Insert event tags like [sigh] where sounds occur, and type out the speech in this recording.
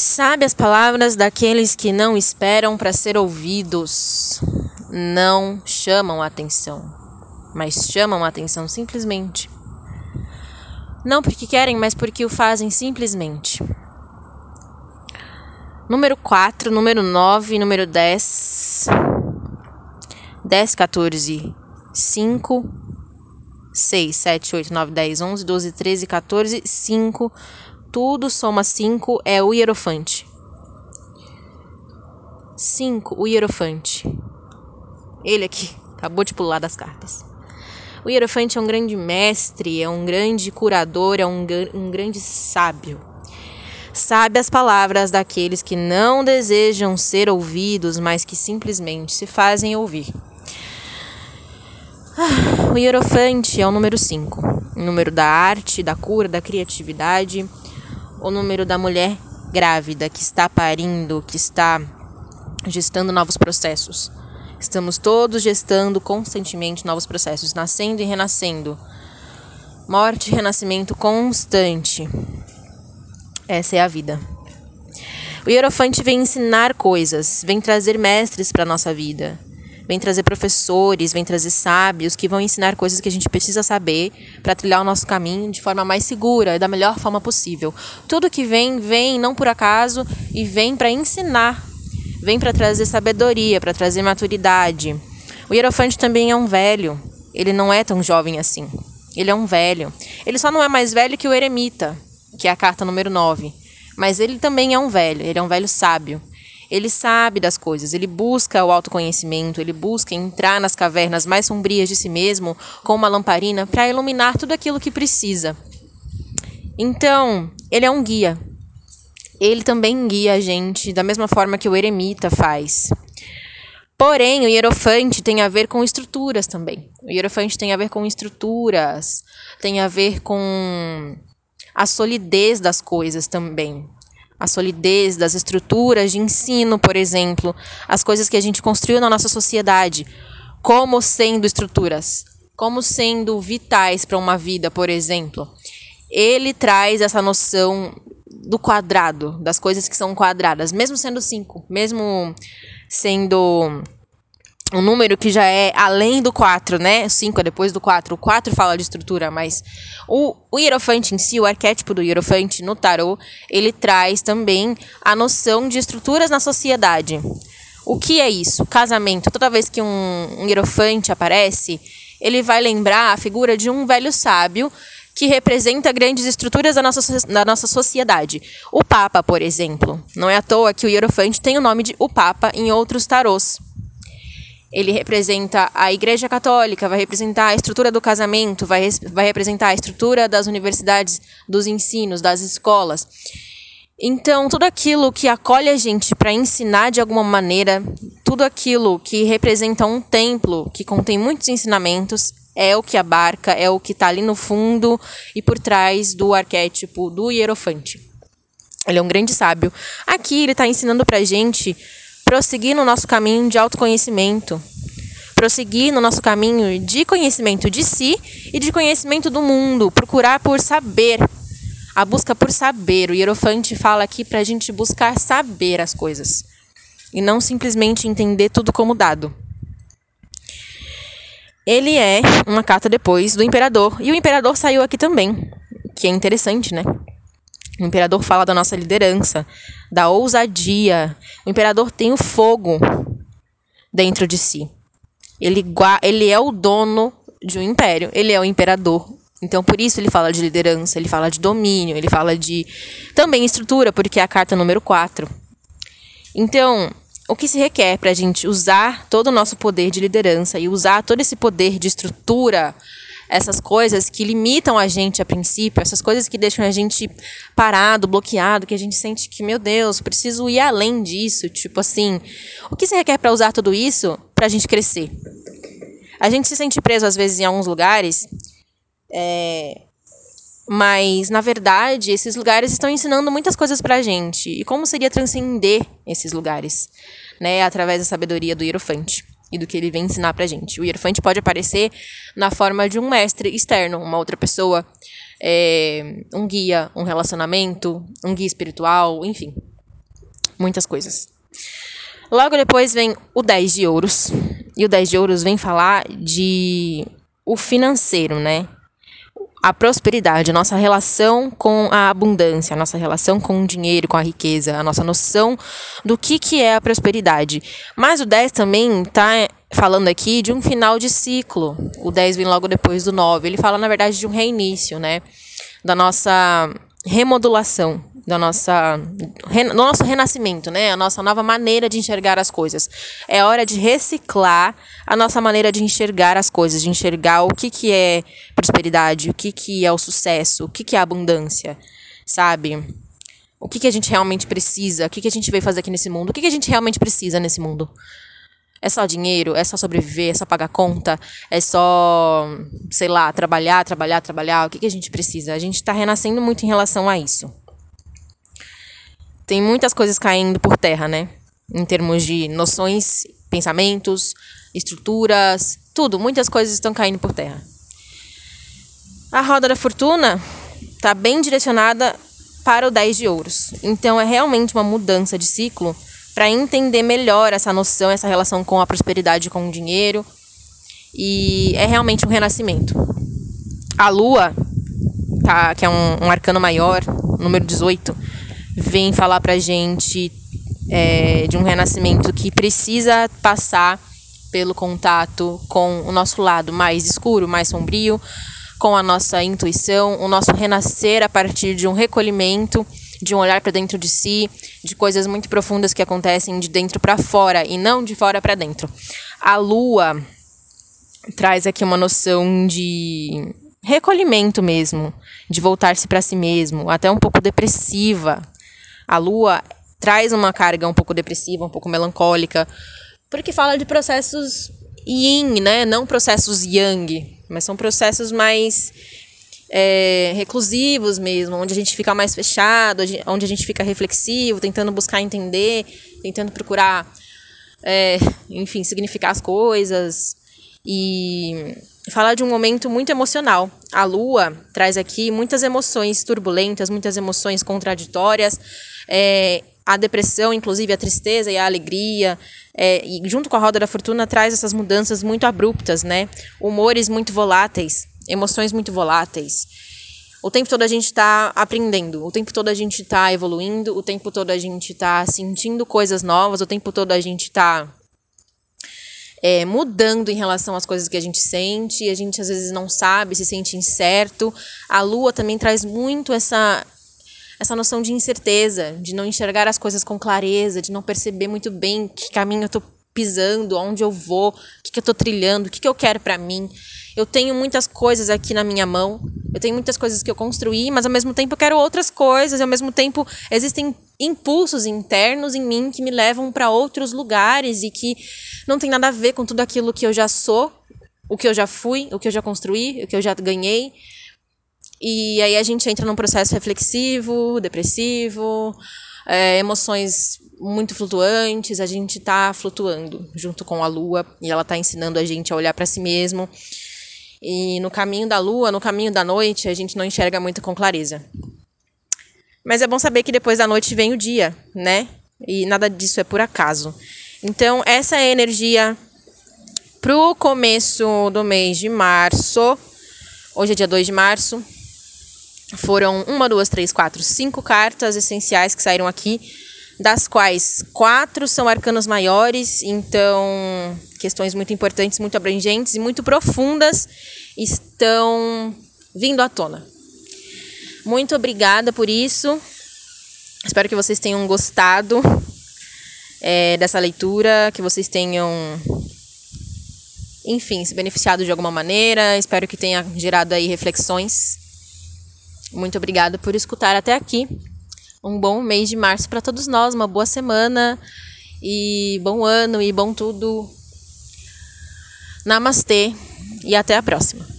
Sabe as palavras daqueles que não esperam para ser ouvidos, não chamam a atenção, mas chamam a atenção simplesmente. Não porque querem, mas porque o fazem simplesmente. Número 4, número 9, número 10. 10, 14, 5, 6, 7, 8, 9, 10, 11, 12, 13, 14, 5 tudo soma 5 é o hierofante. 5, o hierofante. Ele aqui [laughs] acabou de pular das cartas. O hierofante é um grande mestre, é um grande curador, é um, um grande sábio. Sabe as palavras daqueles que não desejam ser ouvidos, mas que simplesmente se fazem ouvir. Ah, o hierofante é o número 5, o número da arte, da cura, da criatividade o número da mulher grávida que está parindo, que está gestando novos processos. Estamos todos gestando constantemente novos processos, nascendo e renascendo. Morte e renascimento constante. Essa é a vida. O Hierofante vem ensinar coisas, vem trazer mestres para nossa vida vem trazer professores, vem trazer sábios que vão ensinar coisas que a gente precisa saber para trilhar o nosso caminho de forma mais segura e da melhor forma possível. Tudo que vem, vem não por acaso e vem para ensinar, vem para trazer sabedoria, para trazer maturidade. O Hierofante também é um velho, ele não é tão jovem assim. Ele é um velho. Ele só não é mais velho que o Eremita, que é a carta número 9. Mas ele também é um velho, ele é um velho sábio. Ele sabe das coisas, ele busca o autoconhecimento, ele busca entrar nas cavernas mais sombrias de si mesmo com uma lamparina para iluminar tudo aquilo que precisa. Então, ele é um guia. Ele também guia a gente da mesma forma que o eremita faz. Porém, o hierofante tem a ver com estruturas também. O hierofante tem a ver com estruturas, tem a ver com a solidez das coisas também a solidez das estruturas de ensino, por exemplo, as coisas que a gente construiu na nossa sociedade, como sendo estruturas, como sendo vitais para uma vida, por exemplo. Ele traz essa noção do quadrado, das coisas que são quadradas, mesmo sendo cinco, mesmo sendo um número que já é além do 4, né? 5 é depois do 4. O 4 fala de estrutura, mas o, o hierofante em si, o arquétipo do hierofante no tarô, ele traz também a noção de estruturas na sociedade. O que é isso? Casamento. Toda vez que um, um hierofante aparece, ele vai lembrar a figura de um velho sábio que representa grandes estruturas da nossa, da nossa sociedade. O Papa, por exemplo. Não é à toa que o hierofante tem o nome de o Papa em outros tarôs. Ele representa a Igreja Católica, vai representar a estrutura do casamento, vai, vai representar a estrutura das universidades, dos ensinos, das escolas. Então, tudo aquilo que acolhe a gente para ensinar de alguma maneira, tudo aquilo que representa um templo que contém muitos ensinamentos, é o que abarca, é o que está ali no fundo e por trás do arquétipo do hierofante. Ele é um grande sábio. Aqui ele está ensinando para a gente prosseguir no nosso caminho de autoconhecimento, prosseguir no nosso caminho de conhecimento de si e de conhecimento do mundo, procurar por saber. A busca por saber. O Hierofante fala aqui para a gente buscar saber as coisas e não simplesmente entender tudo como dado. Ele é uma carta depois do imperador e o imperador saiu aqui também, que é interessante, né? O imperador fala da nossa liderança, da ousadia. O imperador tem o fogo dentro de si. Ele, ele é o dono de um império, ele é o imperador. Então, por isso ele fala de liderança, ele fala de domínio, ele fala de também estrutura, porque é a carta número 4. Então, o que se requer para a gente usar todo o nosso poder de liderança e usar todo esse poder de estrutura essas coisas que limitam a gente a princípio, essas coisas que deixam a gente parado, bloqueado, que a gente sente que, meu Deus, preciso ir além disso. Tipo assim, o que se requer para usar tudo isso para a gente crescer? A gente se sente preso, às vezes, em alguns lugares, é, mas, na verdade, esses lugares estão ensinando muitas coisas para a gente. E como seria transcender esses lugares? Né, através da sabedoria do Hierofante e do que ele vem ensinar pra gente. O hierofante pode aparecer na forma de um mestre externo, uma outra pessoa, é, um guia, um relacionamento, um guia espiritual, enfim. muitas coisas. Logo depois vem o 10 de ouros. E o 10 de ouros vem falar de o financeiro, né? A prosperidade, a nossa relação com a abundância, a nossa relação com o dinheiro, com a riqueza, a nossa noção do que, que é a prosperidade. Mas o 10 também está falando aqui de um final de ciclo. O 10 vem logo depois do 9. Ele fala, na verdade, de um reinício, né? Da nossa remodulação, da nossa, do nosso renascimento, né? A nossa nova maneira de enxergar as coisas. É hora de reciclar a nossa maneira de enxergar as coisas, de enxergar o que, que é prosperidade, o que, que é o sucesso, o que, que é abundância, sabe? O que, que a gente realmente precisa, o que, que a gente veio fazer aqui nesse mundo, o que, que a gente realmente precisa nesse mundo. É só dinheiro? É só sobreviver? É só pagar conta? É só, sei lá, trabalhar, trabalhar, trabalhar? O que, que a gente precisa? A gente está renascendo muito em relação a isso tem muitas coisas caindo por terra, né? Em termos de noções, pensamentos, estruturas, tudo, muitas coisas estão caindo por terra. A roda da fortuna está bem direcionada para o 10 de ouros. Então é realmente uma mudança de ciclo para entender melhor essa noção, essa relação com a prosperidade, com o dinheiro. E é realmente um renascimento. A lua, tá, que é um, um arcano maior, número 18, vem falar pra gente é, de um renascimento que precisa passar pelo contato com o nosso lado mais escuro, mais sombrio, com a nossa intuição, o nosso renascer a partir de um recolhimento, de um olhar para dentro de si, de coisas muito profundas que acontecem de dentro para fora e não de fora para dentro. A lua traz aqui uma noção de recolhimento mesmo, de voltar-se para si mesmo, até um pouco depressiva, a lua traz uma carga um pouco depressiva, um pouco melancólica, porque fala de processos yin, né? Não processos yang, mas são processos mais é, reclusivos mesmo, onde a gente fica mais fechado, onde a gente fica reflexivo, tentando buscar entender, tentando procurar, é, enfim, significar as coisas e falar de um momento muito emocional. A lua traz aqui muitas emoções turbulentas, muitas emoções contraditórias, é, a depressão, inclusive a tristeza e a alegria, é, e junto com a roda da fortuna traz essas mudanças muito abruptas, né? Humores muito voláteis, emoções muito voláteis. O tempo todo a gente está aprendendo, o tempo todo a gente está evoluindo, o tempo todo a gente está sentindo coisas novas, o tempo todo a gente está é, mudando em relação às coisas que a gente sente, a gente às vezes não sabe, se sente incerto. A lua também traz muito essa essa noção de incerteza, de não enxergar as coisas com clareza, de não perceber muito bem que caminho eu estou pisando, aonde eu vou, o que, que eu estou trilhando, o que, que eu quero para mim. Eu tenho muitas coisas aqui na minha mão, eu tenho muitas coisas que eu construí, mas ao mesmo tempo eu quero outras coisas, ao mesmo tempo existem impulsos internos em mim que me levam para outros lugares e que não tem nada a ver com tudo aquilo que eu já sou, o que eu já fui, o que eu já construí, o que eu já ganhei. E aí a gente entra num processo reflexivo, depressivo, é, emoções muito flutuantes, a gente está flutuando junto com a lua e ela está ensinando a gente a olhar para si mesmo. E no caminho da lua, no caminho da noite, a gente não enxerga muito com clareza. Mas é bom saber que depois da noite vem o dia, né? E nada disso é por acaso. Então, essa é a energia pro começo do mês de março. Hoje é dia 2 de março. Foram uma, duas, três, quatro, cinco cartas essenciais que saíram aqui, das quais quatro são arcanos maiores, então questões muito importantes, muito abrangentes e muito profundas estão vindo à tona. Muito obrigada por isso. Espero que vocês tenham gostado é, dessa leitura, que vocês tenham, enfim, se beneficiado de alguma maneira. Espero que tenha gerado aí reflexões muito obrigada por escutar até aqui. Um bom mês de março para todos nós, uma boa semana e bom ano e bom tudo. Namastê e até a próxima.